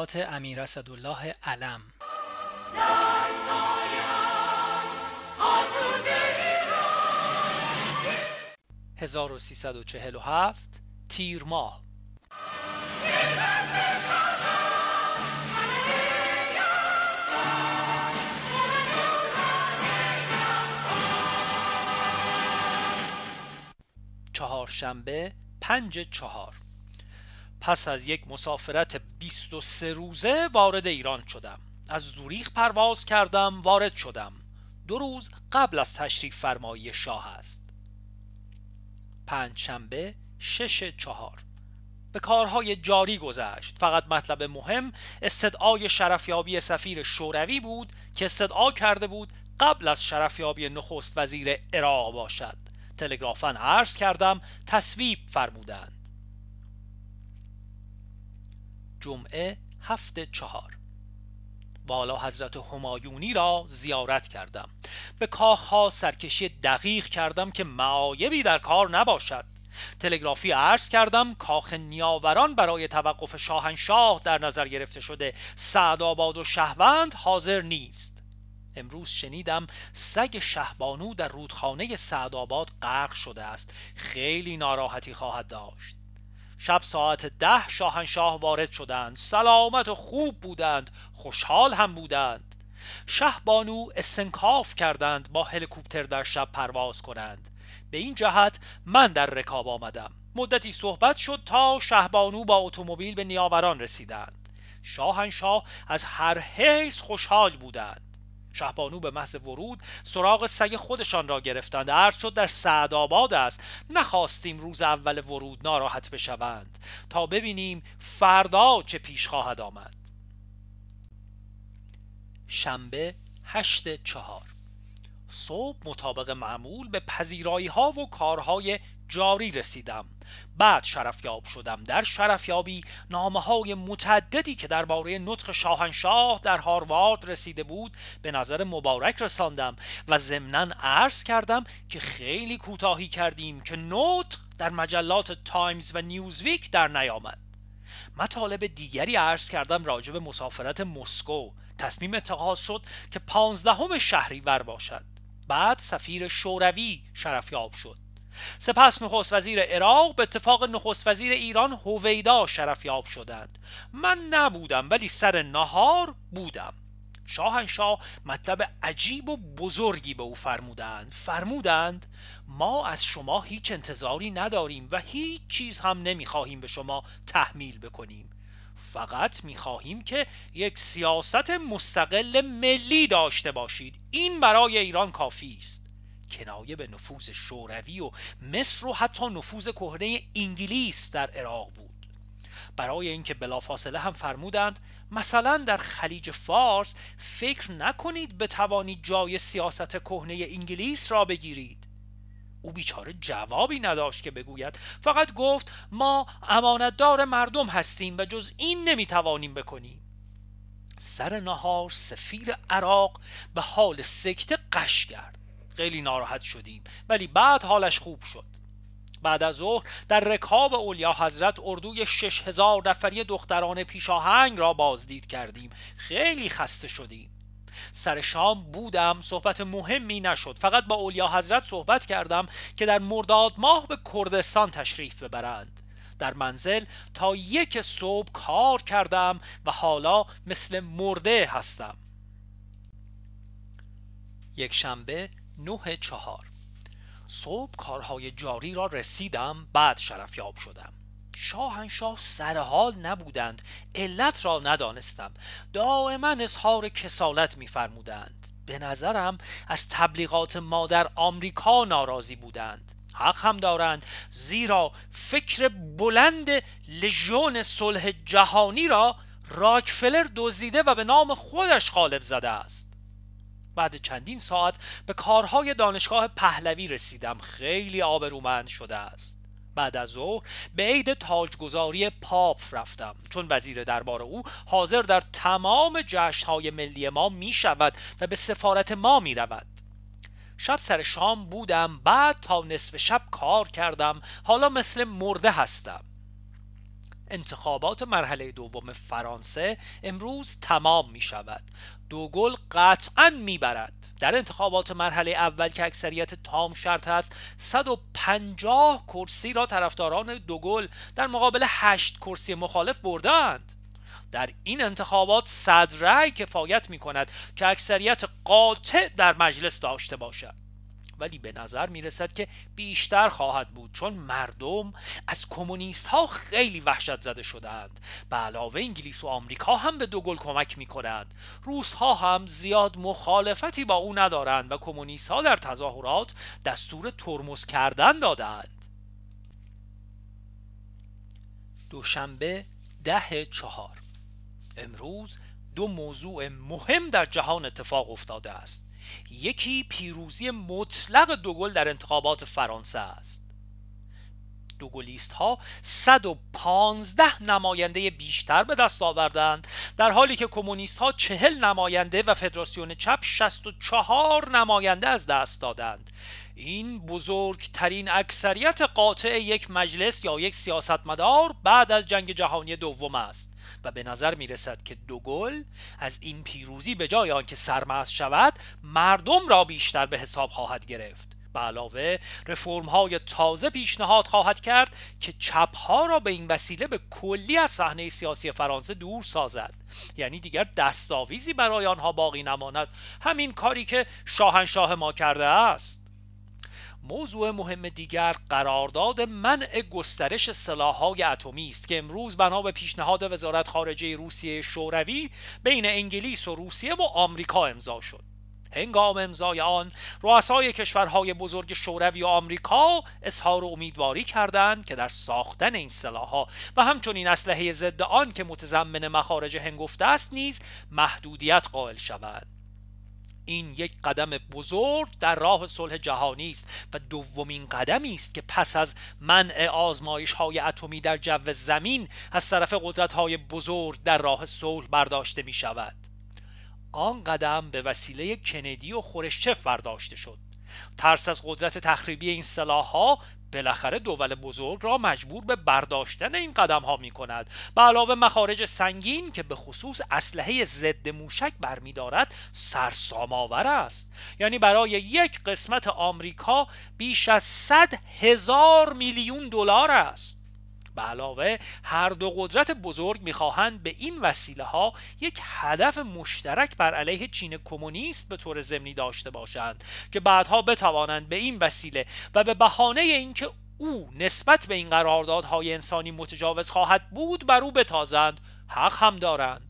خاطرات امیر اسدالله علم. 1347 تیر ماه. چهارشنبه پنج چهار. پس از یک مسافرت 23 روزه وارد ایران شدم. از زوریخ پرواز کردم وارد شدم. دو روز قبل از تشریف فرمایی شاه است. پنج شنبه شش چهار. به کارهای جاری گذشت. فقط مطلب مهم استدعای شرفیابی سفیر شوروی بود که استدعا کرده بود قبل از شرفیابی نخست وزیر عراق باشد. تلگرافا عرض کردم تصویب فرمودند. جمعه هفته چهار. والا حضرت همایونی را زیارت کردم. به کاخها سرکشی دقیق کردم که معایبی در کار نباشد. تلگرافی عرض کردم کاخ نیاوران برای توقف شاهنشاه در نظر گرفته شده سعدآباد و شهوند حاضر نیست. امروز شنیدم سگ شهبانو در رودخانه سعدآباد غرق شده است. خیلی ناراحتی خواهد داشت. شب ساعت ده شاهنشاه وارد شدند. سلامت و خوب بودند خوشحال هم بودند. شهبانو استنکاف کردند با هلیکوپتر در شب پرواز کنند. به این جهت من در رکاب آمدم. مدتی صحبت شد تا شهبانو با اتومبیل به نیاوران رسیدند. شاهنشاه از هر حیث خوشحال بودند. شهبانو به محض ورود سراغ سگ خودشان را گرفتند. عرض شد در سعدآباد است. نخواستیم روز اول ورود ناراحت بشوند. تا ببینیم فردا چه پیش خواهد آمد. شنبه هشت چهار. صبح مطابق معمول به پذیرایی ها و کارهای جاری رسیدم. بعد شرفیاب شدم. در شرفیابی نامه های متعددی که درباره نطق شاهنشاه در هاروارد رسیده بود به نظر مبارک رساندم و ضمنا عرض کردم که خیلی کوتاهی کردیم که نطق در مجلات تایمز و نیوزویک در نیامد. مطالب دیگری عرض کردم راجع به مسافرت مسکو. تصمیم اتخاذ شد که پانزدهم شهریور باشد. بعد سفیر شوروی شرفیاب شد. سپس نخست وزیر عراق به اتفاق نخست وزیر ایران هویدا شرفیاب شدند. من نبودم ولی سر نهار بودم. شاهنشاه مطلب عجیب و بزرگی به او فرمودند. فرمودند ما از شما هیچ انتظاری نداریم و هیچ چیز هم نمی‌خواهیم به شما تحمیل بکنیم. فقط می‌خواهیم که یک سیاست مستقل ملی داشته باشید. این برای ایران کافی است. کنایه به نفوذ شوروی و مصر و حتی نفوذ کهنه انگلیس در عراق بود. برای اینکه بلافاصله هم فرمودند مثلا در خلیج فارس فکر نکنید بتوانید جای سیاست کهنه انگلیس را بگیرید. او بیچاره جوابی نداشت که بگوید. فقط گفت ما امانتدار مردم هستیم و جز این نمی‌توانیم بکنیم. سر نهار سفیر عراق به حال سکته قش کرد. خیلی ناراحت شدیم. ولی بعد حالش خوب شد. بعد از ظهر در رکاب اولیا حضرت اردوی شش هزار نفری دختران پیشاهنگ را بازدید کردیم. خیلی خسته شدیم. سر شام بودم صحبت مهمی نشد. فقط با اولیا حضرت صحبت کردم که در مرداد ماه به کردستان تشریف ببرند. در منزل تا یک صبح کار کردم و حالا مثل مرده هستم. یک شنبه نه چهار. صبح کارهای جاری را رسیدم بعد شرفیاب شدم. شاهنشاه سرحال نبودند علت را ندانستم. دائما اظهار کسالت میفرمودند. به نظرم از تبلیغات ما در آمریکا ناراضی بودند. حق هم دارند زیرا فکر بلند لژون صلح جهانی را راکفلر دزدیده و به نام خودش غالب زده است. بعد چندین ساعت به کارهای دانشگاه پهلوی رسیدم. خیلی آبرومند شده است. بعد از ظهر به عید تاجگذاری پاپ رفتم. چون وزیر دربار او حاضر در تمام جشنهای ملی ما می شود و به سفارت ما می رود شب سر شام بودم. بعد تا نصف شب کار کردم. حالا مثل مرده هستم. انتخابات مرحله دوم فرانسه امروز تمام می شود دوگل قطعا می‌برد. در انتخابات مرحله اول که اکثریت تام شرط است 150 کرسی را طرفداران دوگل در مقابل 8 کرسی مخالف بردند. در این انتخابات صد رأی کفایت می کند که اکثریت قاطع در مجلس داشته باشد. ولی به نظر می رسد که بیشتر خواهد بود چون مردم از کمونیست ها خیلی وحشت زده شدند به علاوه انگلیس و آمریکا هم به دوگل کمک می کنند روس ها هم زیاد مخالفتی با او ندارند و کمونیست ها در تظاهرات دستور ترمز کردن دادند دوشنبه ده چهار. امروز دو موضوع مهم در جهان اتفاق افتاده است. یکی پیروزی مطلق دوگل در انتخابات فرانسه است. دوگلیست ها 115 نماینده بیشتر به دست آوردند در حالی که کمونیست ها 40 نماینده و فدراسیون چپ 64 نماینده از دست دادند. این بزرگترین اکثریت قاطع یک مجلس یا یک سیاستمدار بعد از جنگ جهانی دوم است و به نظر می رسد که دوگل از این پیروزی به جای آنکه سرمست شود مردم را بیشتر به حساب خواهد گرفت. به علاوه رفرم های تازه پیشنهاد خواهد کرد که چپ ها را به این وسیله به کلی از صحنه سیاسی فرانسه دور سازد. یعنی دیگر دستاویزی برای آنها باقی نماند. همین کاری که شاهنشاه ما کرده است. موضوع مهم دیگر قرارداد منع گسترش سلاح‌های اتمی است که امروز بنا به پیشنهاد وزارت خارجه روسیه شوروی بین انگلیس و روسیه و آمریکا امضا شد. هنگام امضای آن رؤسای کشورهای بزرگ شوروی و آمریکا اظهار امیدواری کردند که در ساختن این سلاحها و همچنین اسلحه ضد آن که متضمن مخارج هنگفته است نیز محدودیت قائل شوند. این یک قدم بزرگ در راه صلح جهانی است و دومین قدمی است که پس از منع آزمایش های اتمی در جو زمین از طرف قدرت های بزرگ در راه صلح برداشته می شود آن قدم به وسیله کندی و خورشچف برداشته شد. ترس از قدرت تخریبی این سلاح ها بالاخره دول بزرگ را مجبور به برداشتن این قدم ها می کند به علاوه مخارج سنگین که به خصوص اسلحه ضد موشک برمیدارد سرسام آور است. یعنی برای یک قسمت آمریکا بیش از 100 هزار میلیون دلار است. به علاوه هر دو قدرت بزرگ می‌خواهند به این وسیله ها یک هدف مشترک بر علیه چین کمونیست به طور ضمنی داشته باشند که بعدها بتوانند به این وسیله و به بهانه اینکه او نسبت به این قراردادهای انسانی متجاوز خواهد بود بر او بتازند حق هم دارند.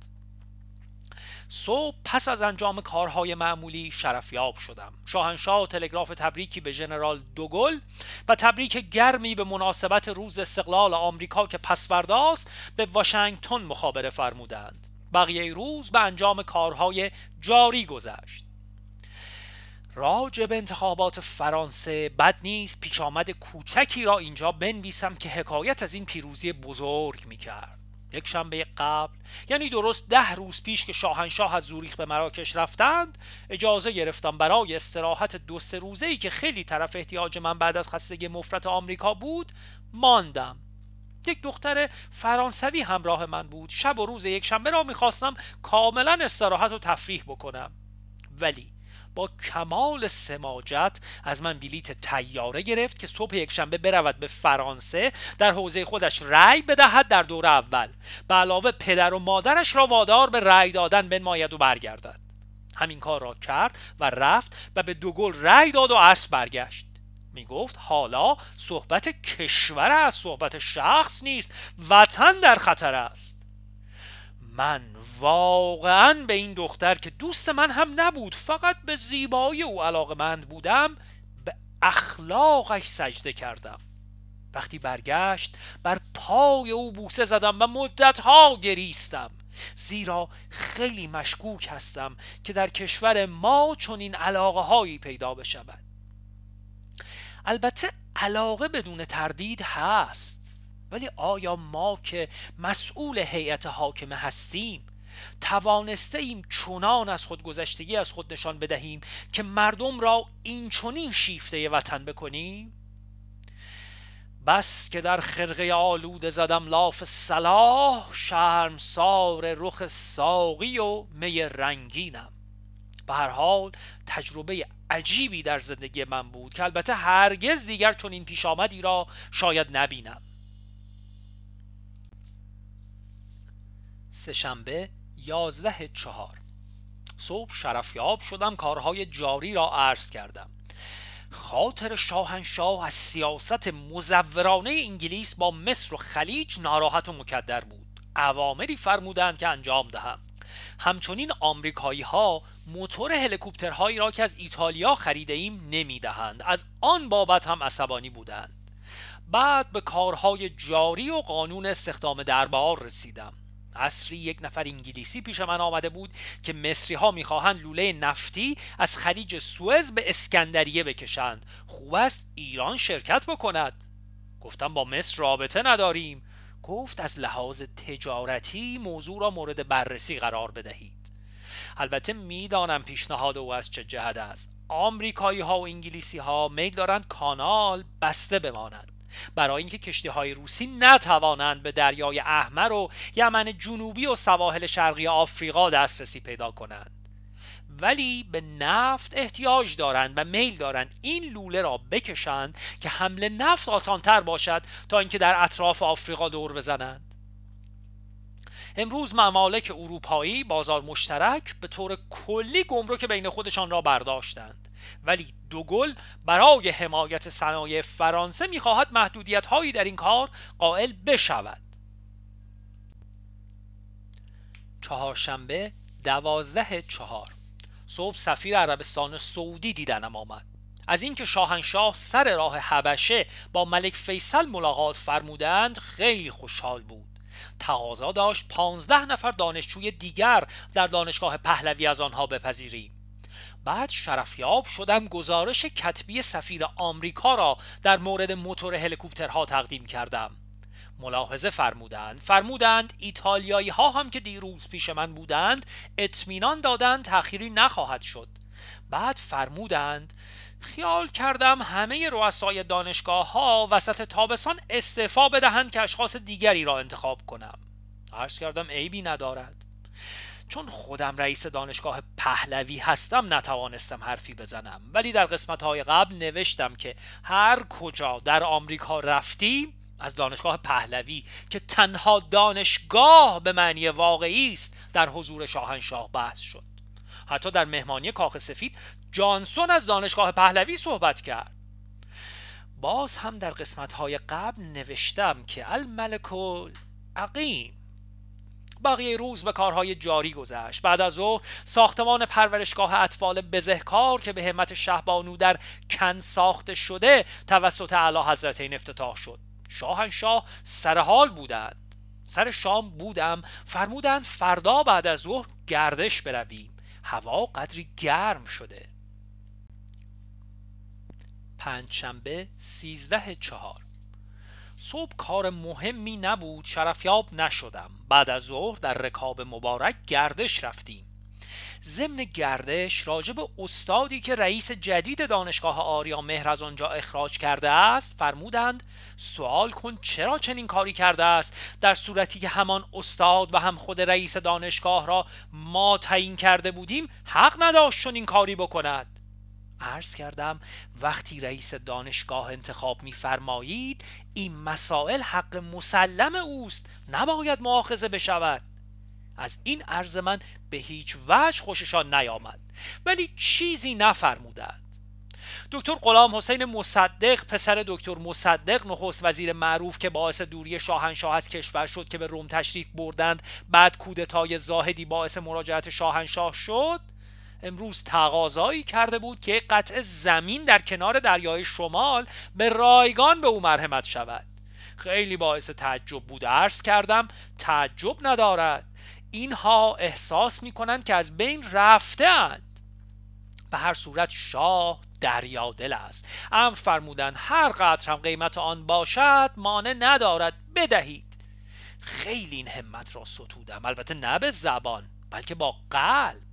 صبح پس از انجام کارهای معمولی شرفیاب شدم. شاهنشاه تلگراف تبریکی به ژنرال دوگل و تبریک گرمی به مناسبت روز استقلال آمریکا که پسورداست به واشنگتن مخابره فرمودند. بقیه روز به انجام کارهای جاری گذشت. راجع به انتخابات فرانسه بد نیست پیش آمد کوچکی را اینجا بنویسم که حکایت از این پیروزی بزرگ می کرد یک شنبه قبل. یعنی درست ده روز پیش که شاهنشاه از زوریخ به مراکش رفتند اجازه گرفتم برای استراحت دو سه روزه ای که خیلی طرف احتیاج من بعد از خستگی مفرت آمریکا بود ماندم. یک دختر فرانسوی همراه من بود. شب و روز یک شنبه را می‌خواستم کاملا استراحت و تفریح بکنم. ولی با کمال سماجت از من بلیت تیاره گرفت که صبح یکشنبه برود به فرانسه در حوزه خودش رأی بدهد در دور اول. به علاوه پدر و مادرش را وادار به رأی دادن بنماید و برگردد. همین کار را کرد و رفت و به دوگل رأی داد و اسب برگشت. می گفت حالا صحبت کشور از صحبت شخص نیست وطن در خطر است. من واقعا به این دختر که دوست من هم نبود فقط به زیبایی او علاقه مند بودم به اخلاقش سجده کردم. وقتی برگشت بر پای او بوسه زدم و مدتها گریستم. زیرا خیلی مشکوک هستم که در کشور ما چون این علاقه هایی پیدا بشود. البته علاقه بدون تردید هست. ولی آیا ما که مسئول هیئت حاکمه هستیم توانسته ایم چنان از خودگذشتگی از خود نشان بدهیم که مردم را این چنین شیفته وطن بکنیم؟ بس که در خرقه آلوده زدم لاف صلاح شرمسار رخ ساقی و می رنگینم. به هر حال تجربه عجیبی در زندگی من بود که البته هرگز دیگر چون این پیش آمدی را شاید نبینم. سهشنبه یازده چهار. صبح شرفیاب شدم کارهای جاری را عرض کردم. خاطر شاهنشاه از سیاست مزورانه انگلیس با مصر و خلیج ناراحت و مکدر بود. عوامری فرمودند که انجام دهم. همچنین آمریکایی ها موتور هلیکوپترهایی را که از ایتالیا خریده ایم نمی دهند. از آن بابت هم عصبانی بودند. بعد به کارهای جاری و قانون استخدام دربار رسیدم. عصری یک نفر انگلیسی پیش من آمده بود که مصری ها می‌خواهند لوله نفتی از خلیج سوئز به اسکندریه بکشند. خوب است ایران شرکت بکند. گفتم با مصر رابطه نداریم. گفت از لحاظ تجارتی موضوع را مورد بررسی قرار بدهید. البته می‌دانم پیشنهاد او از چه جهت است. آمریکایی ها و انگلیسی ها میل دارند کانال بسته بماند برای اینکه کشتی های روسی نتوانند به دریای احمر و یمن جنوبی و سواحل شرقی آفریقا دسترسی پیدا کنند. ولی به نفت احتیاج دارند و میل دارند این لوله را بکشند که حمل نفت آسانتر باشد تا اینکه در اطراف آفریقا دور بزنند. امروز ممالک اروپایی بازار مشترک به طور کلی گمرک بین خودشان را برداشتند. ولی دوگل برای حمایت صنایع فرانسه می‌خواهد محدودیت هایی در این کار قائل بشود. چهارشنبه دوازده چهار. صبح سفیر عربستان سعودی دیدنم آمد. از اینکه شاهنشاه سر راه حبشه با ملک فیصل ملاقات فرمودند خیلی خوشحال بود. تقاضا داشت پانزده نفر دانشجوی دیگر در دانشگاه پهلوی از آنها بپذیریم. بعد شرفیاب شدم گزارش کتبی سفیر آمریکا را در مورد موتور هلیکوپترها تقدیم کردم. ملاحظه فرمودند. فرمودند ایتالیایی ها هم که دیروز پیش من بودند اطمینان دادند تأخیری نخواهد شد. بعد فرمودند خیال کردم همه رؤسای دانشگاه ها وسط تابستان استعفا بدهند که اشخاص دیگری را انتخاب کنم. عرض کردم عیبی ندارد. چون خودم رئیس دانشگاه پهلوی هستم نتوانستم حرفی بزنم. ولی در قسمت های قبل نوشتم که هر کجا در آمریکا رفتی از دانشگاه پهلوی که تنها دانشگاه به معنی واقعی است در حضور شاهنشاه بحث شد. حتی در مهمانی کاخ سفید جانسون از دانشگاه پهلوی صحبت کرد. باز هم در قسمت های قبل نوشتم که الملک عقیم بقیه روز به کارهای جاری گذشت. بعد از او ساختمان پرورشگاه اطفال بزهکار که به همت شهبانو در کن ساخته شده توسط اعلی حضرتین افتتاح شد. شاهنشاه سر حال بودند. سر شام بودم. فرمودند فردا بعد از ظهر گردش برویم. هوا قدری گرم شده. پنجشنبه سیزده چهار. صبح کار مهمی نبود شرفیاب نشدم. بعد از ظهر در رکاب مبارک گردش رفتیم. ضمن گردش راجب استادی که رئیس جدید دانشگاه آریا مهر از آنجا اخراج کرده است فرمودند سوال کن چرا چنین کاری کرده است؟ در صورتی که همان استاد و هم خود رئیس دانشگاه را ما تعیین کرده بودیم حق نداشت چنین کاری بکند. عرض کردم وقتی رئیس دانشگاه انتخاب میفرمایید این مسائل حق مسلم اوست نباید معاخذه بشود. از این عرض من به هیچ وجه خوششان نیامد. ولی چیزی نفرمودند. دکتر غلام حسین مصدق پسر دکتر مصدق نخست وزیر معروف که باعث دوری شاهنشاه از کشور شد که به روم تشریف بردند بعد کودتای زاهدی باعث مراجعت شاهنشاه شد امروز تقاضایی کرده بود که قطع زمین در کنار دریای شمال به رایگان به او مرحمت شود. خیلی باعث تعجب بود. عرض کردم تعجب ندارد. اینها احساس می کنند که از بین رفتند به هر صورت شاه دریادل است. امر فرمودن هر قطر هم قیمت آن باشد مانع ندارد. بدهید. خیلی این همت را ستودم. البته نه به زبان بلکه با قلب.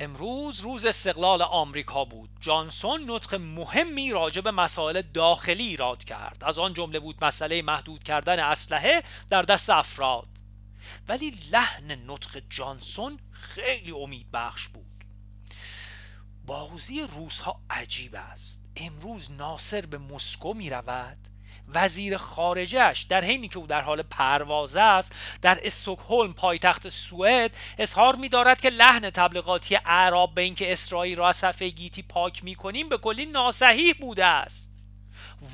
امروز روز استقلال آمریکا بود. جانسون نطق مهمی راجع به مسائل داخلی ایراد کرد. از آن جمله بود مسئله محدود کردن اسلحه در دست افراد. ولی لحن نطق جانسون خیلی امید بخش بود. بازی روزها عجیب است. امروز ناصر به مسکو می رود وزیر خارجش در حینی که او در حال پرواز است در استکهلم پایتخت سوئد اظهار می‌دارد که لحن تبلیغاتی اعراب به اینکه اسرائیل را از صفحه گیتی پاک می‌کنیم به کلی ناصحیح بوده است.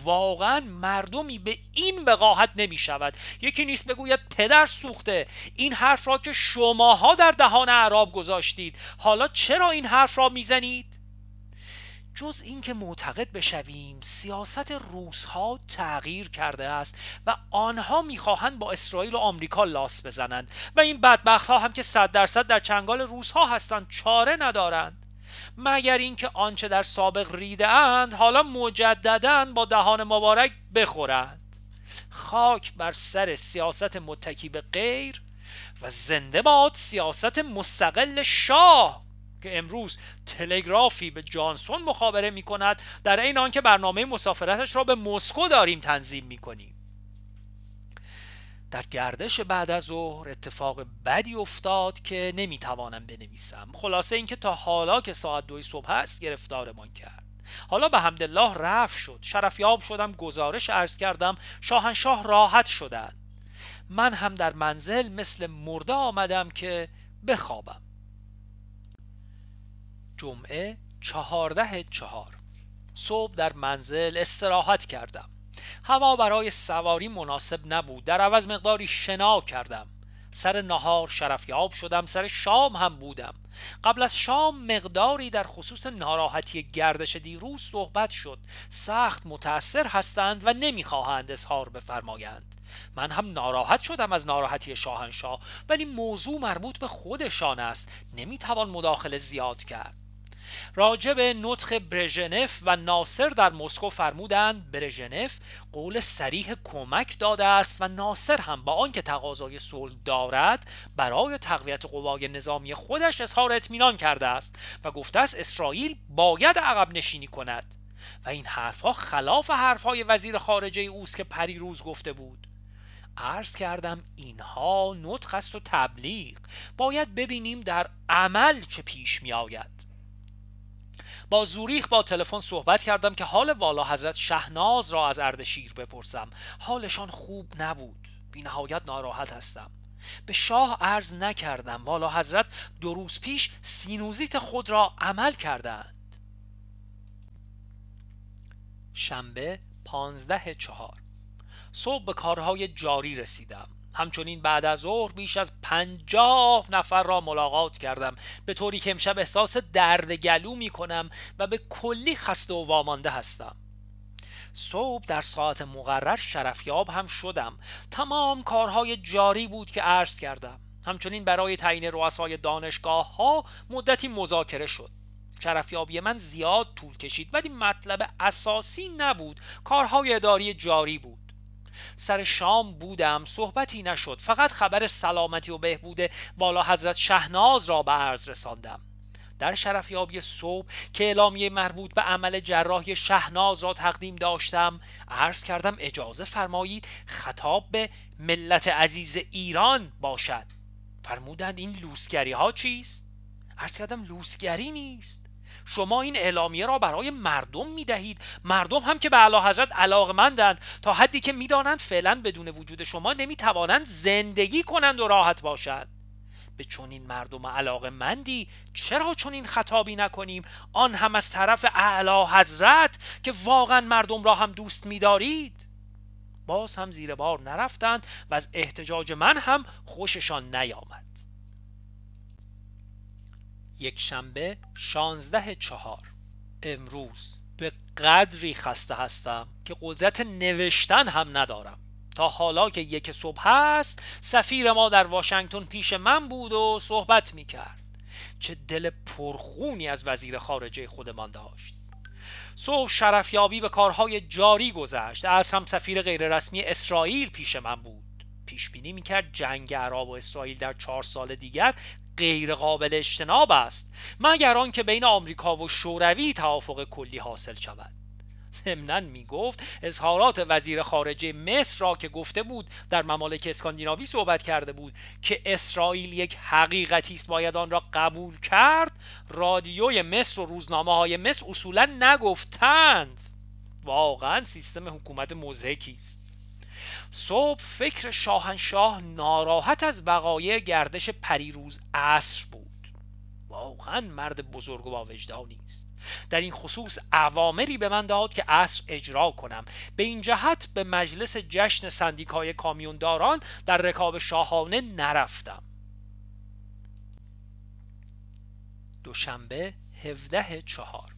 واقعا مردمی به این بقاحت نمی شود یکی نیست بگوید پدر سوخته این حرف را که شماها در دهان اعراب گذاشتید. حالا چرا این حرف را می‌زنید؟ جز اینکه معتقد بشویم سیاست روسها تغییر کرده است و آنها می‌خواهند با اسرائیل و آمریکا لاس بزنند و این بدبخت ها هم که صد درصد در چنگال روسها هستند چاره ندارند. مگر اینکه آنچه در سابق ریده اند حالا مجددا با دهان مبارک بخورند؟ خاک بر سر سیاست متکی به غیر و زنده باد سیاست مستقل شاه که امروز تلگرافی به جانسون مخابره می کند در این آنکه برنامه مسافرتش را به مسکو داریم تنظیم می کنیم در گردش بعد از ظهر اتفاق بدی افتاد که نمی‌توانم بنویسم. خلاصه اینکه تا حالا که ساعت دوی صبح است گرفتارمان کرد. حالا به حمدالله رفت شد. شرفیاب شدم گزارش عرض کردم. شاهنشاه راحت شدند. من هم در منزل مثل مرده آمدم که بخوابم. جمعه چهارده چهار. صبح در منزل استراحت کردم. هوا برای سواری مناسب نبود. در عوض مقداری شنا کردم. سر نهار شرفیاب شدم. سر شام هم بودم. قبل از شام مقداری در خصوص ناراحتی گردش دیروز صحبت شد. سخت متأثر هستند و نمی‌خواهند اظهار بفرمایند. من هم ناراحت شدم از ناراحتی شاهنشاه ولی موضوع مربوط به خودشان است. نمی‌توان مداخله زیاد کرد. راجع به نطق برژنف و ناصر در مسکو فرمودند برژنف قول سریح کمک داده است و ناصر هم با آنکه تقاضای صلح دارد برای تقویت قوای نظامی خودش اظهار اطمینان کرده است و گفته است اسرائیل باید عقب نشینی کند. و این حرفها خلاف حرفهای وزیر خارجه اوست که پریروز گفته بود. عرض کردم اینها نطق است و تبلیغ. باید ببینیم در عمل چه پیش می آید با زوریخ با تلفن صحبت کردم که حال والا حضرت شهناز را از اردشیر بپرسم. حالشان خوب نبود. بی نهایت ناراحت هستم. به شاه عرض نکردم. والا حضرت دو روز پیش سینوزیت خود را عمل کردند. شنبه پانزده چهار. صبح به کارهای جاری رسیدم. همچنین بعد از ظهر بیش از پنجاه نفر را ملاقات کردم. به طوری که امشب احساس درد گلو می کنم و به کلی خسته و وامانده هستم. صبح در ساعت مقرر شرفیاب هم شدم. تمام کارهای جاری بود که عرض کردم. همچنین برای تعیین رؤسای دانشگاه ها مدتی مذاکره شد. شرفیابی من زیاد طول کشید ولی مطلب اساسی نبود. کارهای اداری جاری بود. سر شام بودم صحبتی نشد. فقط خبر سلامتی و بهبود والا حضرت شهناز را به عرض رساندم. در شرفیابی صبح که اعلامیه مربوط به عمل جراحی شهناز را تقدیم داشتم عرض کردم اجازه فرمایید خطاب به ملت عزیز ایران باشد. فرمودند این لوسگری ها چیست؟ عرض کردم لوسگری نیست. شما این اعلامیه را برای مردم می دهید مردم هم که به علا حضرت علاقمندند تا حدی که می‌دانند فعلا بدون وجود شما نمی توانند زندگی کنند و راحت باشند. به چنین مردم علاقه مندی چرا چنین خطابی نکنیم؟ آن هم از طرف اعلی حضرت که واقعا مردم را هم دوست میدارید. باز هم زیر بار نرفتند و از احتجاج من هم خوششان نیامد. یک شنبه شانزده چهار. امروز به قدری خسته هستم که قدرت نوشتن هم ندارم. تا حالا که یک صبح هست سفیر ما در واشنگتن پیش من بود و صحبت می کرد چه دل پرخونی از وزیر خارجه خودمان داشت. صبح شرفیابی به کارهای جاری گذشت. از هم سفیر غیررسمی اسرائیل پیش من بود. پیش بینی می‌کرد جنگ عرب و اسرائیل در چهار سال دیگر غیر قابل اجتناب است مگر آنکه بین آمریکا و شوروی توافق کلی حاصل شود. ضمنا می گفت اظهارات وزیر خارجه مصر را که گفته بود در ممالک اسکاندیناوی صحبت کرده بود که اسرائیل یک حقیقتی است باید آن را قبول کرد رادیوی مصر و روزنامه های مصر اصولا نگفتند. واقعا سیستم حکومت مزهکی است. صبح فکر شاهنشاه ناراحت از وقایع گردش پریروز عصر بود. واقعا مرد بزرگ و با وجدانی است در این خصوص اوامری به من داد که عصر اجرا کنم. به این جهت به مجلس جشن سندیکای کامیونداران در رکاب شاهانه نرفتم. دوشنبه 17 چهار.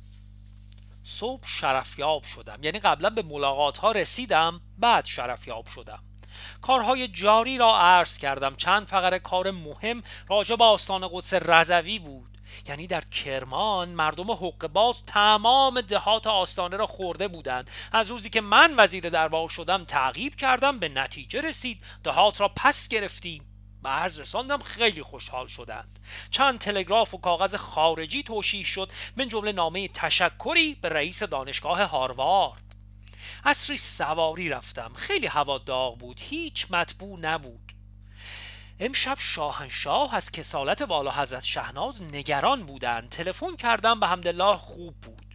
صبح شرفیاب شدم. یعنی قبلا به ملاقات ها رسیدم بعد شرفیاب شدم. کارهای جاری را عرض کردم. چند فقره کار مهم راجع به آستان قدس رضوی بود. یعنی در کرمان مردم حق باز تمام دهات آستانه را خورده بودند. از روزی که من وزیر دربار شدم تعقیب کردم به نتیجه رسید. دهات را پس گرفتیم. به عرض رساندم خیلی خوشحال شدند. چند تلگراف و کاغذ خارجی توشیح شد من جمله نامه تشکری به رئیس دانشگاه هاروارد. اصری سواری رفتم خیلی هوا داغ بود هیچ مطبوع نبود. امشب شاهنشاه از کسالت والا حضرت شهناز نگران بودند. تلفن کردم به همدلله خوب بود.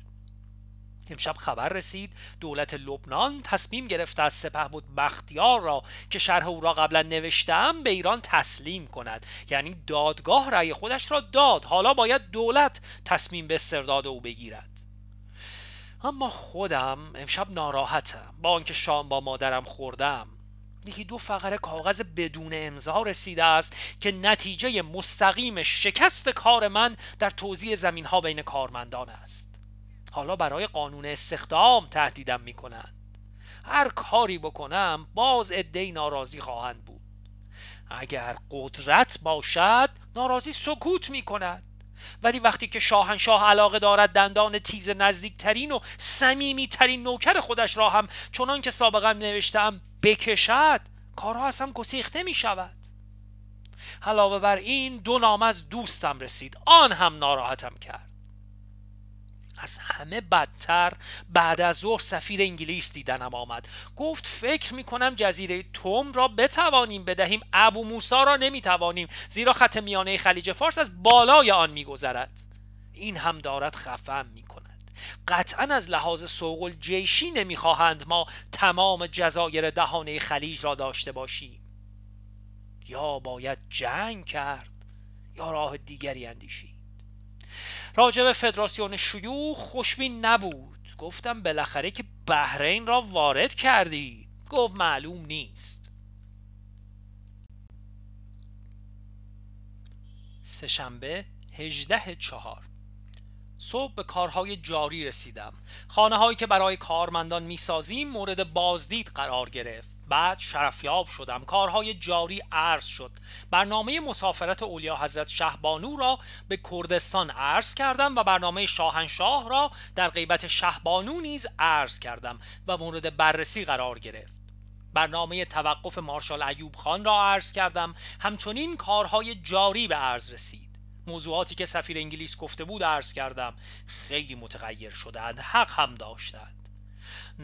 امشب خبر رسید دولت لبنان تصمیم گرفته از سپه بود بختیار را که شرح او را قبلا نوشتم به ایران تسلیم کند. یعنی دادگاه رأی خودش را داد. حالا باید دولت تصمیم به استرداد او بگیرد. اما خودم امشب ناراحتم. با آنکه شام با مادرم خوردم یکی دو فقره کاغذ بدون امضا رسیده است که نتیجه مستقیم شکست کار من در توزیع زمین ها بین کارمندان است. حالا برای قانون استخدام تهدیدم می کنند هر کاری بکنم باز ادهی ناراضی خواهند بود. اگر قدرت باشد ناراضی سکوت می کند ولی وقتی که شاهنشاه علاقه دارد دندان تیز نزدیکترین و سمیمی ترین نوکر خودش را هم چنان که سابقا نوشتم بکشد کارها اصلا گسیخته می شود علاوه بر این دو نام از دوستم رسید. آن هم ناراحتم کرد. از همه بدتر. بعد از ظهر سفیر انگلیس دیدنم آمد. گفت فکر می‌کنم جزیره توم را بتوانیم بدهیم. ابو موسا را نمی‌توانیم زیرا خط میانه خلیج فارس از بالای آن میگذرد. این هم دارد خفم می‌کند. قطعا از لحاظ سوق الجیشی نمی‌خواهند ما تمام جزایر دهانه خلیج را داشته باشیم. یا باید جنگ کرد یا راه دیگری اندیشید راجع به فدراسیون شیوع خوشبین نبود. گفتم بالاخره که بحرین را وارد کردید گفت معلوم نیست. سهشنبه هجده چهار. صبح به کارهای جاری رسیدم. خانه هایی که برای کارمندان می‌سازیم مورد بازدید قرار گرفت. بعد شرفیاب شدم. کارهای جاری عرض شد. برنامه مسافرت اولیا حضرت شهبانو را به کردستان عرض کردم و برنامه شاهنشاه را در غیبت شهبانو نیز عرض کردم و مورد بررسی قرار گرفت. برنامه توقف مارشال ایوب خان را عرض کردم. همچنین کارهای جاری به عرض رسید. موضوعاتی که سفیر انگلیس گفته بود عرض کردم. خیلی متغیر شدند. حق هم داشتند.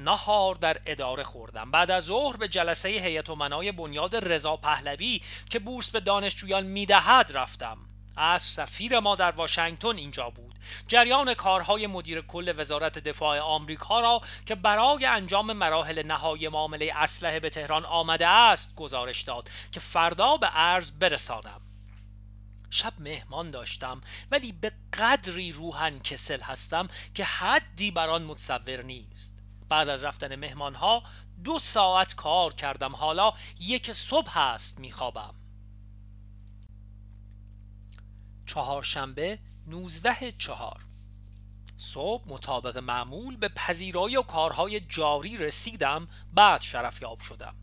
نهار در اداره خوردم. بعد از ظهر به جلسه هیئت منای بنیاد رضا پهلوی که بورس به دانشجویان می‌دهد رفتم. از سفیر ما در واشنگتن اینجا بود. جریان کارهای مدیر کل وزارت دفاع آمریکا را که برای انجام مراحل نهایی معامله اسلحه به تهران آمده است گزارش داد که فردا به عرض برسانم. شب مهمان داشتم ولی به قدری روحن کسل هستم که حدی بر آن متصور نیست. بعد از رفتن مهمان ها دو ساعت کار کردم. حالا یک صبح هست میخوابم. چهارشنبه نوزده چهار. صبح مطابق معمول به پذیرایی و کارهای جاری رسیدم. بعد شرفیاب شدم.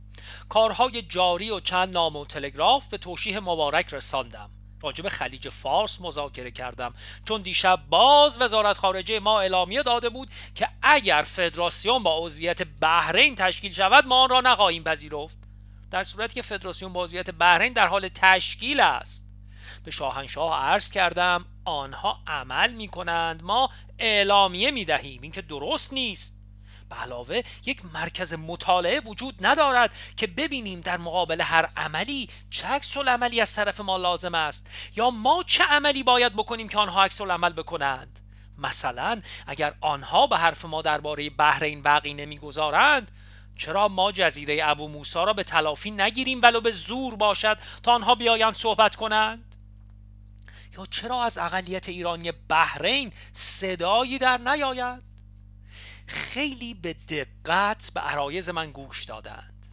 کارهای جاری و چند نام و تلگراف به توشیح مبارک رساندم. راجب خلیج فارس مذاکره کردم. چون دیشب باز وزارت خارجه ما اعلامیه داده بود که اگر فدراسیون با عضویت بحرین تشکیل شود ما آن را نخواهیم پذیرفت. در صورتی که فدراسیون با عضویت بحرین در حال تشکیل است. به شاهنشاه عرض کردم آنها عمل می کنند ما اعلامیه می دهیم این که درست نیست. به علاوه یک مرکز مطالعه وجود ندارد که ببینیم در مقابل هر عملی چه عکس عملی از طرف ما لازم است یا ما چه عملی باید بکنیم که آنها عکس عمل بکنند. مثلا اگر آنها به حرف ما درباره بحرین بقی نمی‌گذارند چرا ما جزیره ابو موسا را به تلافی نگیریم ولو به زور باشد تا آنها بیایند صحبت کنند؟ یا چرا از اقلیت ایرانی بحرین صدایی در نیاید؟ خیلی به دقت به عرایز من گوش دادند.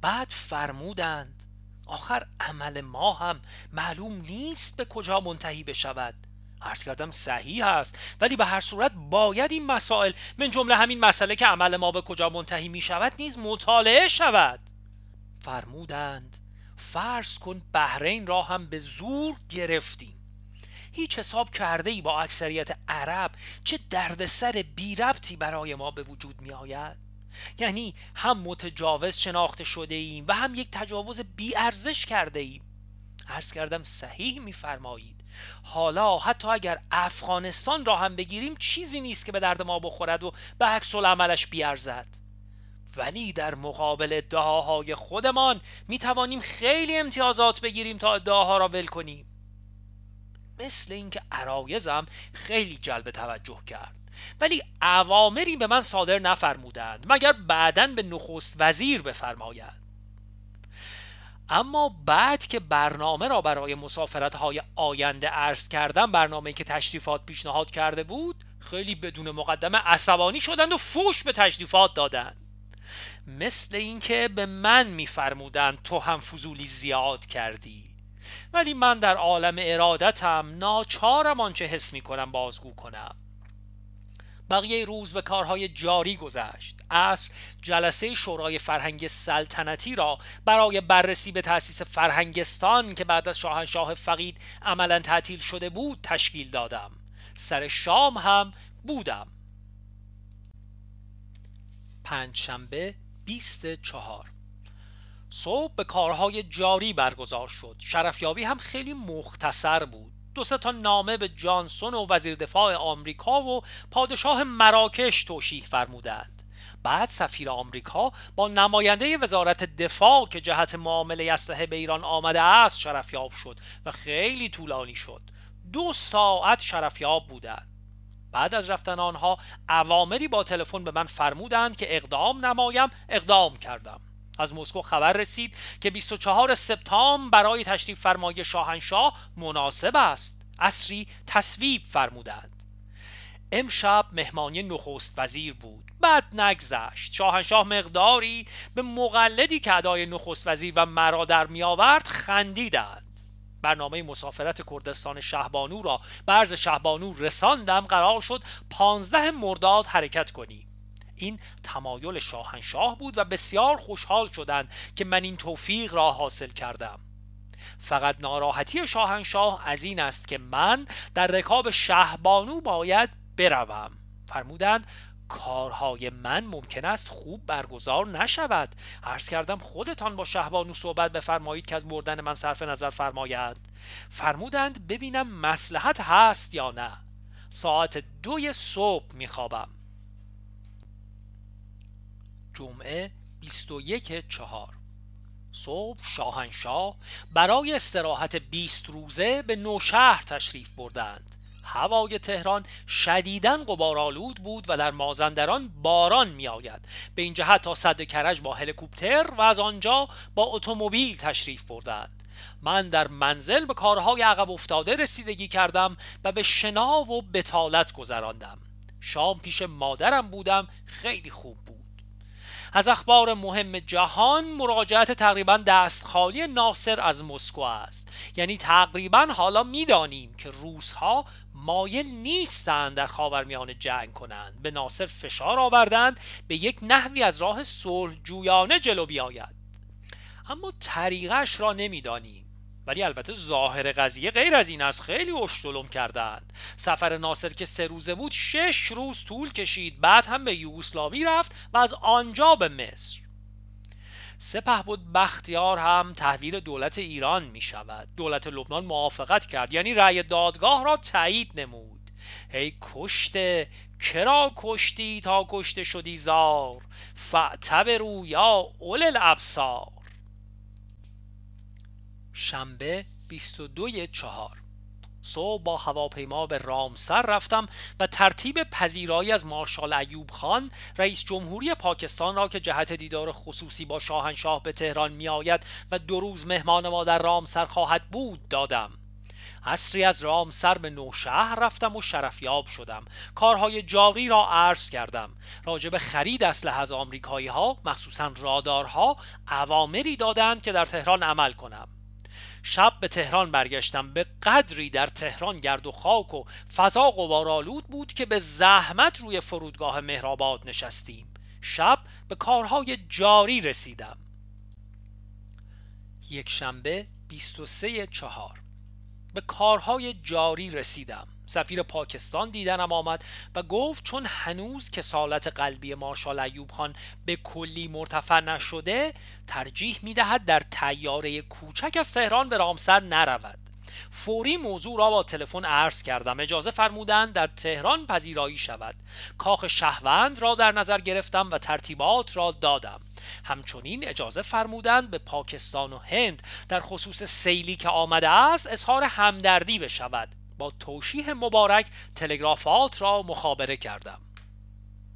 بعد فرمودند آخر عمل ما هم معلوم نیست به کجا منتهی بشود. عرض کردم صحیح است ولی به هر صورت باید این مسائل من جمله همین مسئله که عمل ما به کجا منتهی می شود نیز مطالعه شود. فرمودند فرض کن بحرین را هم به زور گرفتیم. هیچ حساب کرده ای با اکثریت عرب چه دردسر بی ربطی برای ما به وجود می آید یعنی هم متجاوز شناخته شده ایم و هم یک تجاوز بی ارزش کرده ایم عرض کردم صحیح میفرمایید. حالا حتی اگر افغانستان را هم بگیریم چیزی نیست که به درد ما بخورد و به عکس عملش بیارزد. ولی در مقابل ادعاهای خودمان می توانیم خیلی امتیازات بگیریم تا ادعاها را ول کنیم. مثل اینکه عرایزم خیلی جلب توجه کرد. ولی عوامری به من صادر نفرمودند مگر بعدا به نخست وزیر بفرماید اما بعد که برنامه را برای مسافرت های آینده عرض کردم برنامه که تشریفات پیشنهاد کرده بود خیلی بدون مقدمه عصبانی شدند و فوش به تشریفات دادند. مثل اینکه به من میفرمودند تو هم فضولی زیاد کردی. ولی من در عالم ارادتم ناچارم آنچه حس می کنم بازگو کنم. بقیه روز به کارهای جاری گذشت. عصر جلسه شورای فرهنگ سلطنتی را برای بررسی به تأسیس فرهنگستان که بعد از شاهنشاه فقید عملا تعطیل شده بود تشکیل دادم. سر شام هم بودم. پنجشنبه بیست چهار. صبح به کارهای جاری برگزار شد. شرفیابی هم خیلی مختصر بود. دو تا نامه به جانسون و وزیر دفاع آمریکا و پادشاه مراکش توشیح فرمودند. بعد سفیر آمریکا با نماینده وزارت دفاع که جهت معامله اسلحه به ایران آمده است شرفیاب شد و خیلی طولانی شد. دو ساعت شرفیاب بودند. بعد از رفتن آنها اوامری با تلفن به من فرمودند که اقدام نمایم اقدام کردم. از مسکو خبر رسید که 24 سپتامبر برای تشریف فرمای شاهنشاه مناسب است. اصری تصویب فرمودند. امشب مهمانی نخست وزیر بود. بعد نگذشت. شاهنشاه مقداری به مقلدی که ادای نخست وزیر و مرا در می آورد خندیدند. برنامه مسافرت کردستان شهبانو را برز شهبانو رساندم. قرار شد پانزده مرداد حرکت کنیم. این تمایل شاهنشاه بود و بسیار خوشحال شدند که من این توفیق را حاصل کردم. فقط ناراحتی شاهنشاه از این است که من در رکاب شهبانو باید بروم. فرمودند کارهای من ممکن است خوب برگزار نشود. عرض کردم خودتان با شهبانو صحبت بفرمایید که از مردن من صرف نظر فرماید فرمودند ببینم مسلحت هست یا نه. ساعت دوی صبح میخوابم. جمعه 21 چهار. صبح شاهنشاه برای استراحت 20 روزه به نوشهر تشریف بردند. هوای تهران شدیداً غبارآلود بود و در مازندران باران می آید به این جهت تا صد کرج با هلیکوپتر و از آنجا با اتومبیل تشریف بردند. من در منزل به کارهای عقب افتاده رسیدگی کردم و به شنا و بتالت گذراندم. شام پیش مادرم بودم. خیلی خوب. از اخبار مهم جهان مراجعت تقریبا دست خالی ناصر از مسکو است. یعنی تقریبا حالا می‌دانیم که روسها مایل نیستند در خاورمیانه جنگ کنند. به ناصر فشار آوردند به یک نحوی از راه صلح جویانه جلو بیاید. اما طریقش را نمی‌دانیم. ولی البته ظاهر قضیه غیر از این است. خیلی اشتلم کردند سفر ناصر که سه روزه بود شش روز طول کشید. بعد هم به یوگسلاوی رفت و از آنجا به مصر. سپه بود بختیار هم تحویل دولت ایران می شود. دولت لبنان موافقت کرد. یعنی رأی دادگاه را تایید نمود. ای کشته کرا کشتی تا کشته شدی زار؟ فعتبرو یا اول الابصار شنبه 22 چهار. صبح با هواپیما به رامسر رفتم و ترتیب پذیرایی از مارشال ایوب خان رئیس جمهوری پاکستان را که جهت دیدار خصوصی با شاهنشاه به تهران می آید و دو روز مهمان ما در رامسر خواهد بود دادم. عصری از رامسر به نوشهر رفتم و شرفیاب شدم. کارهای جاری را عرض کردم. راجب خرید اسلحه از آمریکایی ها مخصوصا رادارها اوامری دادند که در تهران عمل کنم. شب به تهران برگشتم. به قدری در تهران گرد و خاک و فضا قبارالود بود که به زحمت روی فرودگاه مهرآباد نشستیم. شب به کارهای جاری رسیدم. یک شنبه 23 چهار. به کارهای جاری رسیدم. سفیر پاکستان دیدنم آمد و گفت چون هنوز کسالت قلبی مارشال ایوب خان به کلی مرتفع نشده ترجیح می‌دهد در تیاره کوچک از تهران به رامسر نرود. فوری موضوع را با تلفن عرض کردم. اجازه فرمودند در تهران پذیرایی شود. کاخ شهوند را در نظر گرفتم و ترتیبات را دادم. همچنین اجازه فرمودند به پاکستان و هند در خصوص سیلی که آمده است اظهار همدردی بشود. با توشیح مبارک تلگرافات را مخابره کردم.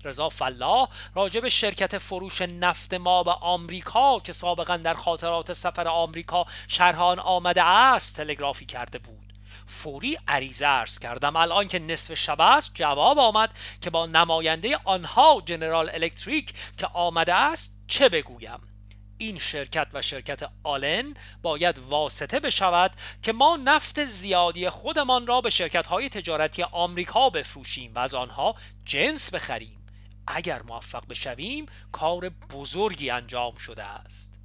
رضا فلاح راجب شرکت فروش نفت ما به آمریکا که سابقا در خاطرات سفر آمریکا شرحان آمده است تلگرافی کرده بود. فوری عریضه ارز کردم. الان که نصف شب است جواب آمد که با نماینده آنها جنرال الکتریک که آمده است چه بگویم؟ این شرکت و شرکت آلن باید واسطه بشود که ما نفت زیادی خودمان را به شرکت های تجارتی آمریکا بفروشیم و از آنها جنس بخریم. اگر موفق بشویم کار بزرگی انجام شده است.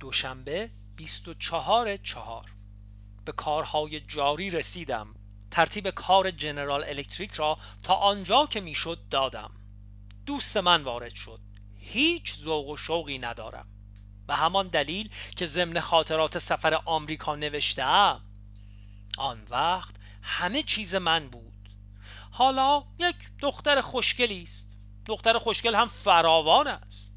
دوشنبه 24 چهار. به کارهای جاری رسیدم. ترتیب کار جنرال الکتریک را تا آنجا که می‌شد دادم. دوست من وارد شد. هیچ ذوق و شوقی ندارم. به همان دلیل که ضمن خاطرات سفر آمریکا نوشتم. آن وقت همه چیز من بود. حالا یک دختر خوشگلی است. دختر خوشگل هم فراوان است.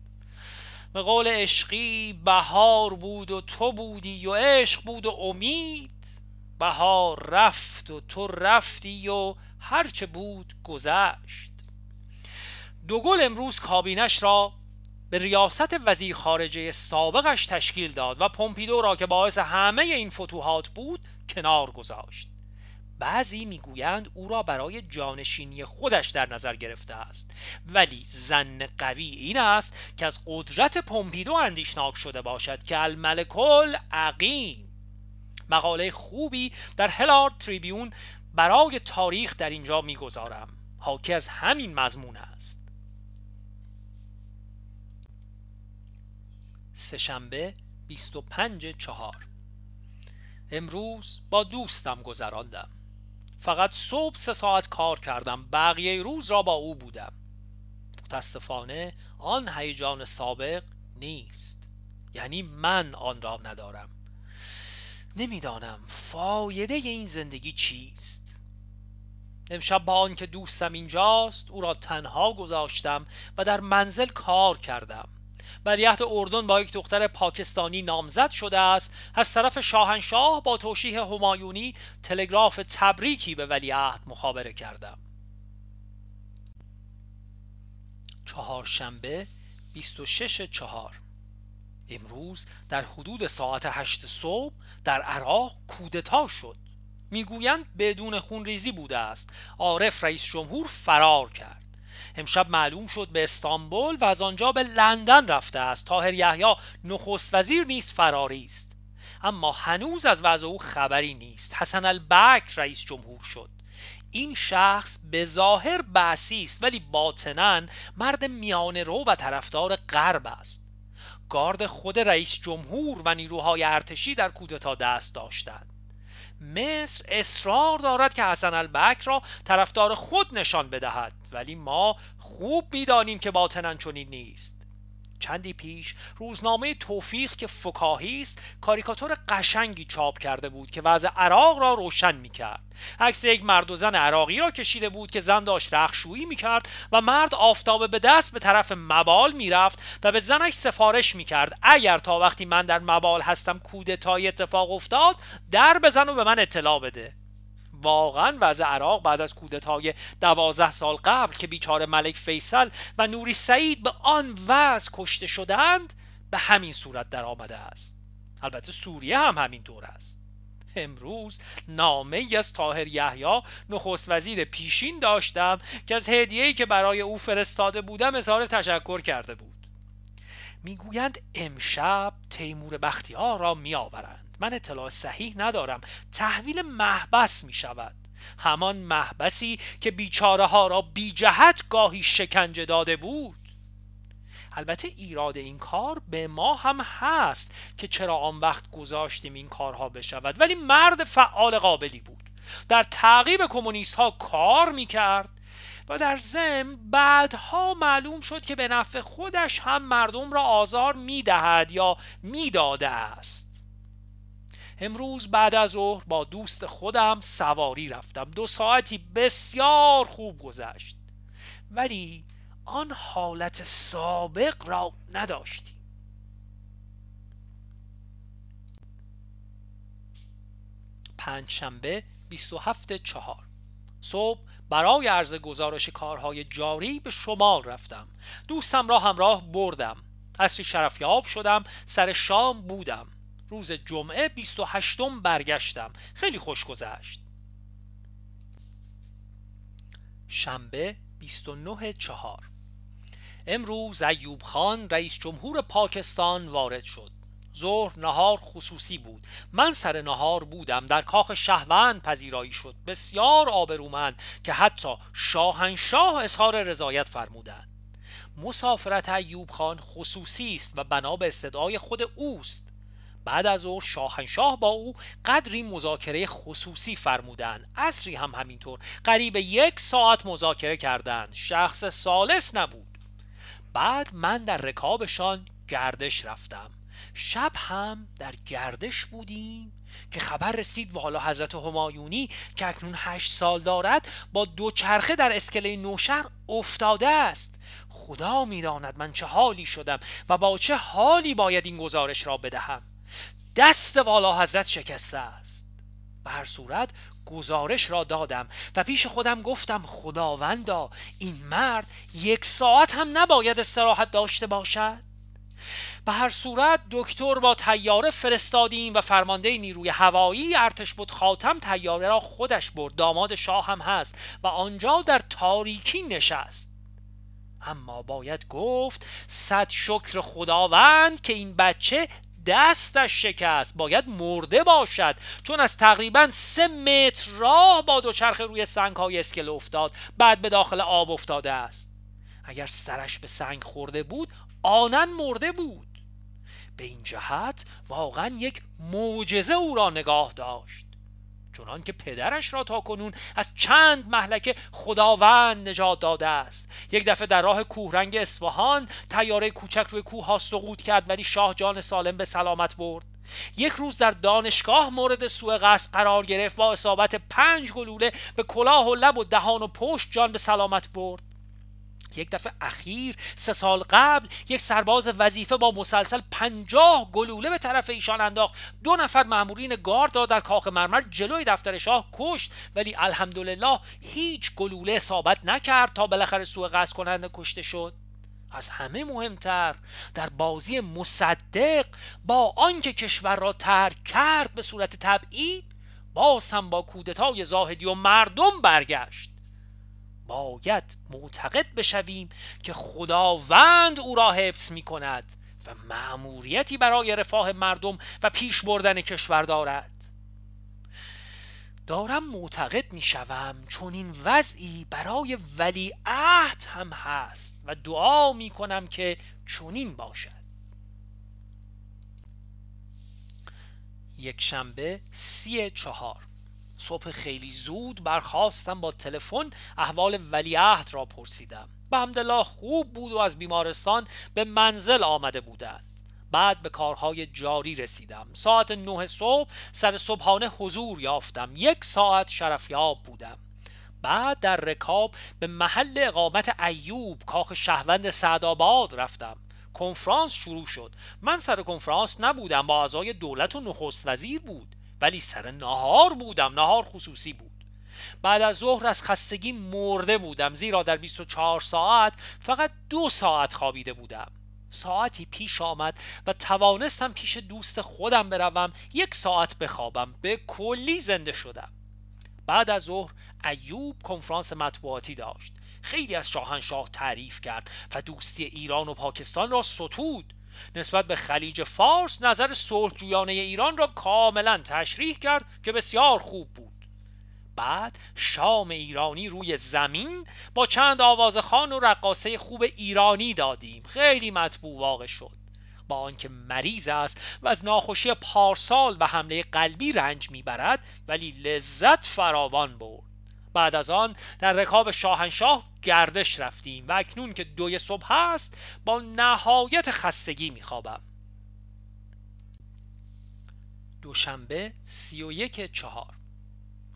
به قول عشقی بهار بود و تو بودی و عشق بود و امید. بهار رفت و تو رفتی و هرچه بود گذشت. دوگل امروز کابینش را به ریاست وزیر خارجه سابقش تشکیل داد و پومپیدو را که باعث همه این فتوحات بود کنار گذاشت. بعضی می‌گویند او را برای جانشینی خودش در نظر گرفته است. ولی زن قوی این است که از قدرت پومپیدو اندیشناک شده باشد که الملکل عقیم. مقاله خوبی در هلارد تریبیون برای تاریخ در اینجا می‌گذارم. حاکی از همین مضمون است. سهشنبه 25 چهار. امروز با دوستم گذراندم. فقط صبح سه ساعت کار کردم بقیه روز را با او بودم. متاسفانه آن هیجان سابق نیست. یعنی من آن را ندارم. نمی‌دانم فایده این زندگی چیست. امشب با آنکه دوستم اینجاست او را تنها گذاشتم و در منزل کار کردم. ولیعهد اردن با یک دختر پاکستانی نامزد شده است. از طرف شاهنشاه با توشیح همایونی تلگراف تبریکی به ولیعهد مخابره کردم چهارشنبه 26 چهار. امروز در حدود ساعت هشت صبح در عراق کودتا شد. می‌گویند بدون خونریزی بوده است. عارف رئیس جمهور فرار کرد. امشب معلوم شد به استانبول و از آنجا به لندن رفته است. تاهر یحیی نخست وزیر نیست فراری است. اما هنوز از وضع او خبری نیست. حسن البک رئیس جمهور شد. این شخص به ظاهر بحثی است ولی باطنا مرد میانه رو و طرفدار غرب است. گارد خود رئیس جمهور و نیروهای ارتشی در کودتا دست داشتند. مصر اصرار دارد که حسن البک را طرفدار خود نشان بدهد. ولی ما خوب می‌دانیم که باطنا چنین نیست. چندی پیش روزنامه توفیق که فکاهی است کاریکاتور قشنگی چاپ کرده بود که وضع عراق را روشن می‌کرد. عکس یک مرد و زن عراقی را کشیده بود که زن داشت رخشویی می‌کرد و مرد آفتابه به دست به طرف مبال می‌رفت و به زنش سفارش می‌کرد. اگر تا وقتی من در مبال هستم کودتایی اتفاق افتاد در بزن و به من اطلاع بده. واقعا وضع عراق بعد از کودتای دوازده سال قبل که بیچاره ملک فیصل و نوری سعید به آن وضع کشته شدند به همین صورت در آمده است. البته سوریه هم همین طور است. امروز نامه ای از تاهر یحیی نخست وزیر پیشین داشتم که از هدیه‌ای که برای او فرستاده بودم اظهار تشکر کرده بود. می‌گویند امشب تیمور بختیار را میآورند. من اطلاع صحیح ندارم. تحویل محبس می شود همان محبسی که بیچاره ها را بی جهت گاهی شکنجه داده بود. البته ایراد این کار به ما هم هست که چرا آن وقت گذاشتیم این کارها بشود. ولی مرد فعال قابلی بود. در تعقیب کمونیست ها کار می کرد و در ضمن بعدها معلوم شد که به نفع خودش هم مردم را آزار می دهد یا می داده است. امروز بعد از ظهر با دوست خودم سواری رفتم. دو ساعتی بسیار خوب گذشت. ولی آن حالت سابق را نداشتیم. پنجشنبه 27 چهار. صبح برای عرض گزارش کارهای جاری به شمال رفتم. دوستم را همراه بردم. اصری شرفیاب شدم. سر شام بودم. روز جمعه 28 برگشتم. خیلی خوش گذشت. شنبه 29 چهار. امروز ایوب خان رئیس جمهور پاکستان وارد شد. ظهر نهار خصوصی بود. من سر نهار بودم. در کاخ شهوند پذیرایی شد. بسیار آبرومند که حتی شاهنشاه اظهار رضایت فرمودند. مسافرت ایوب خان خصوصی است و بنا به استدعای خود اوست. بعد از او شاهنشاه با او قدری مذاکره خصوصی فرمودند. اصری هم همینطور. قریب یک ساعت مذاکره کردند. شخص سالس نبود. بعد من در رکابشان گردش رفتم. شب هم در گردش بودیم که خبر رسید و حالا حضرت همایونی که اکنون هشت سال دارد با دو چرخه در اسکله نوشهر افتاده است. خدا می‌داند من چه حالی شدم و با چه حالی باید این گزارش را بدهم. دست والا حضرت شکسته است. به هر صورت گزارش را دادم و پیش خودم گفتم خداوندا این مرد یک ساعت هم نباید استراحت داشته باشد؟ به هر صورت دکتر با تیاره فرستادیم و فرمانده نیروی هوایی ارتش بود خاتم تیاره را خودش برد. داماد شاه هم هست و آنجا در تاریکی نشست. اما باید گفت صد شکر خداوند که این بچه دستش شکست. باید مرده باشد. چون از تقریبا سه متر راه با دوچرخه روی سنگ های اسکل افتاد. بعد به داخل آب افتاده است. اگر سرش به سنگ خورده بود آنن مرده بود. به این جهت واقعا یک معجزه او را نگاه داشت. چنان که پدرش را تا کنون از چند محلکه خداوند نجات داده است. یک دفعه در راه کوهرنگ اصفهان تیاره کوچک روی کوه ها سقوط کرد ولی شاه جان سالم به سلامت برد. یک روز در دانشگاه مورد سوء قصد قرار گرفت با اصابت پنج گلوله به کلاه و لب و دهان و پشت جان به سلامت برد. یک دفعه اخیر سه سال قبل یک سرباز وظیفه با مسلسل پنجاه گلوله به طرف ایشان انداخت. دو نفر مامورین گارد را در کاخ مرمر جلوی دفتر شاه کشت ولی الحمدلله هیچ گلوله اصابت نکرد تا بالاخره سوء قصد کننده کشته شد. از همه مهمتر در بازی مصدق با آنکه کشور را ترک کرد به صورت تبعید باز هم با کودتای زاهدی و مردم برگشت. باید معتقد بشویم که خداوند او را حفظ می کند و معموریتی برای رفاه مردم و پیش بردن کشور دارد. دارم معتقد می شوم چون این وضعی برای ولی عهد هم هست و دعا می کنم که چنین باشد. یک شنبه سی چهار. صبح خیلی زود برخواستم با تلفن احوال ولیعهد را پرسیدم. به همدلله خوب بود و از بیمارستان به منزل آمده بودند. بعد به کارهای جاری رسیدم. ساعت نه صبح سر صبحانه حضور یافتم. یک ساعت شرفیاب بودم. بعد در رکاب به محل اقامت ایوب کاخ شهوند سعدآباد رفتم. کنفرانس شروع شد. من سر کنفرانس نبودم. با اعضای دولت و نخست وزیر بود. ولی سر نهار بودم نهار خصوصی بود. بعد از ظهر از خستگی مرده بودم زیرا در 24 ساعت فقط دو ساعت خوابیده بودم. ساعتی پیش آمد و توانستم پیش دوست خودم بروم یک ساعت بخوابم. به کلی زنده شدم. بعد از ظهر ایوب کنفرانس مطبوعاتی داشت. خیلی از شاهنشاه تعریف کرد و دوستی ایران و پاکستان را ستود. نسبت به خلیج فارس نظر صلحجویانه ایران را کاملا تشریح کرد که بسیار خوب بود. بعد شام ایرانی روی زمین با چند آوازخان و رقاصه خوب ایرانی دادیم. خیلی مطبوع واقع شد. با آنکه مریض است و از ناخوشی پارسال و حمله قلبی رنج می‌برد ولی لذت فراوان برد. بعد از آن در رکاب شاهنشاه گردش رفتیم و اکنون که دوی صبح است با نهایت خستگی میخوابم. دوشنبه سی و یک چهار.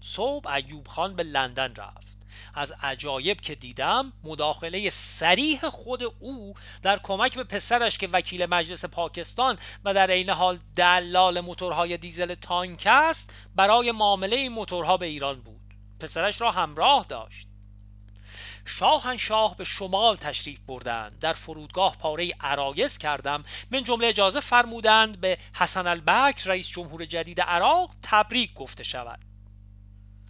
صبح ایوب خان به لندن رفت. از عجایب که دیدم مداخله سریح خود او در کمک به پسرش که وکیل مجلس پاکستان و در عین حال دلال موتورهای دیزل تانک است برای معامله این موتورها به ایران بود. پسرش را همراه داشت. شاهنشاه به شمال تشریف بردند. در فرودگاه پاره عرایز کردم. من جمله اجازه فرمودند به حسن البکر رئیس جمهور جدید عراق تبریک گفته شود.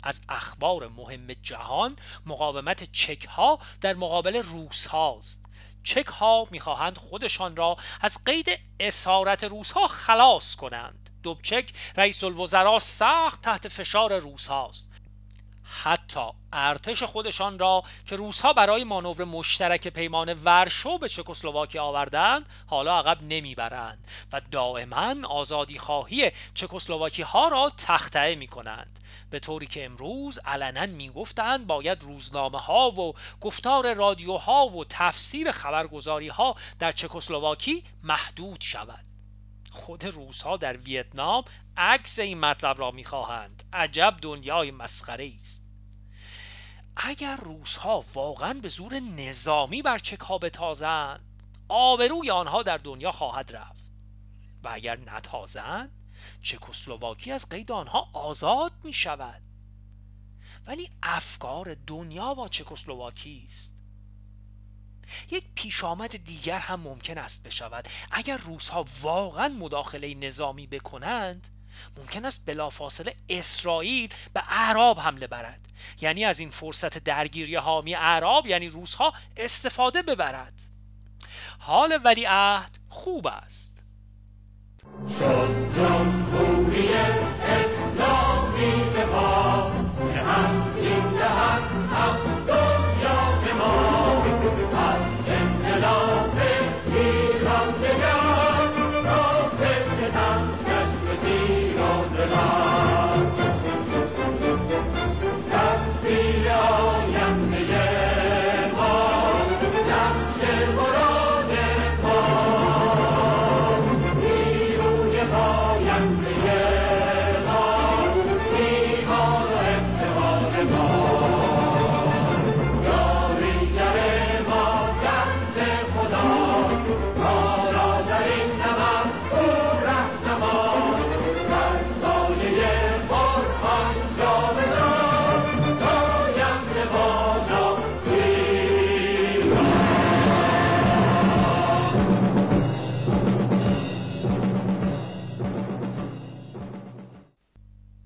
از اخبار مهم جهان مقاومت چک ها در مقابل روس هاست چک ها می‌خواهند خودشان را از قید اسارت روس ها خلاص کنند. دوبچک رئیس الوزراء سخت تحت فشار روس هاست حتی ارتش خودشان را که روسها برای مانور مشترک پیمان ورشو به چکسلواکی آوردند حالا عقب نمی‌برند و دائما آزادی خواهی چکسلواکی ها را تخته می کنند به طوری که امروز علنا می‌گفتند باید روزنامه ها و گفتار رادیوها و تفسیر خبرگزاری ها در چکسلواکی محدود شود. خود روس ها در ویتنام عکس این مطلب را می‌خواهند. عجب دنیای مسخره است. اگر روس ها واقعا به زور نظامی بر چک ها بتازند آبروی آنها در دنیا خواهد رفت. و اگر نتازند چکسلواکی از قید آنها آزاد می شود ولی افکار دنیا با چکسلواکی است. یک پیشامد دیگر هم ممکن است بشود. اگر روسها واقعا مداخله نظامی بکنند ممکن است بلافاصله اسرائیل به اعراب حمله برد. یعنی از این فرصت درگیری حامی اعراب یعنی روسها استفاده ببرد. حال ولیعهد خوب است.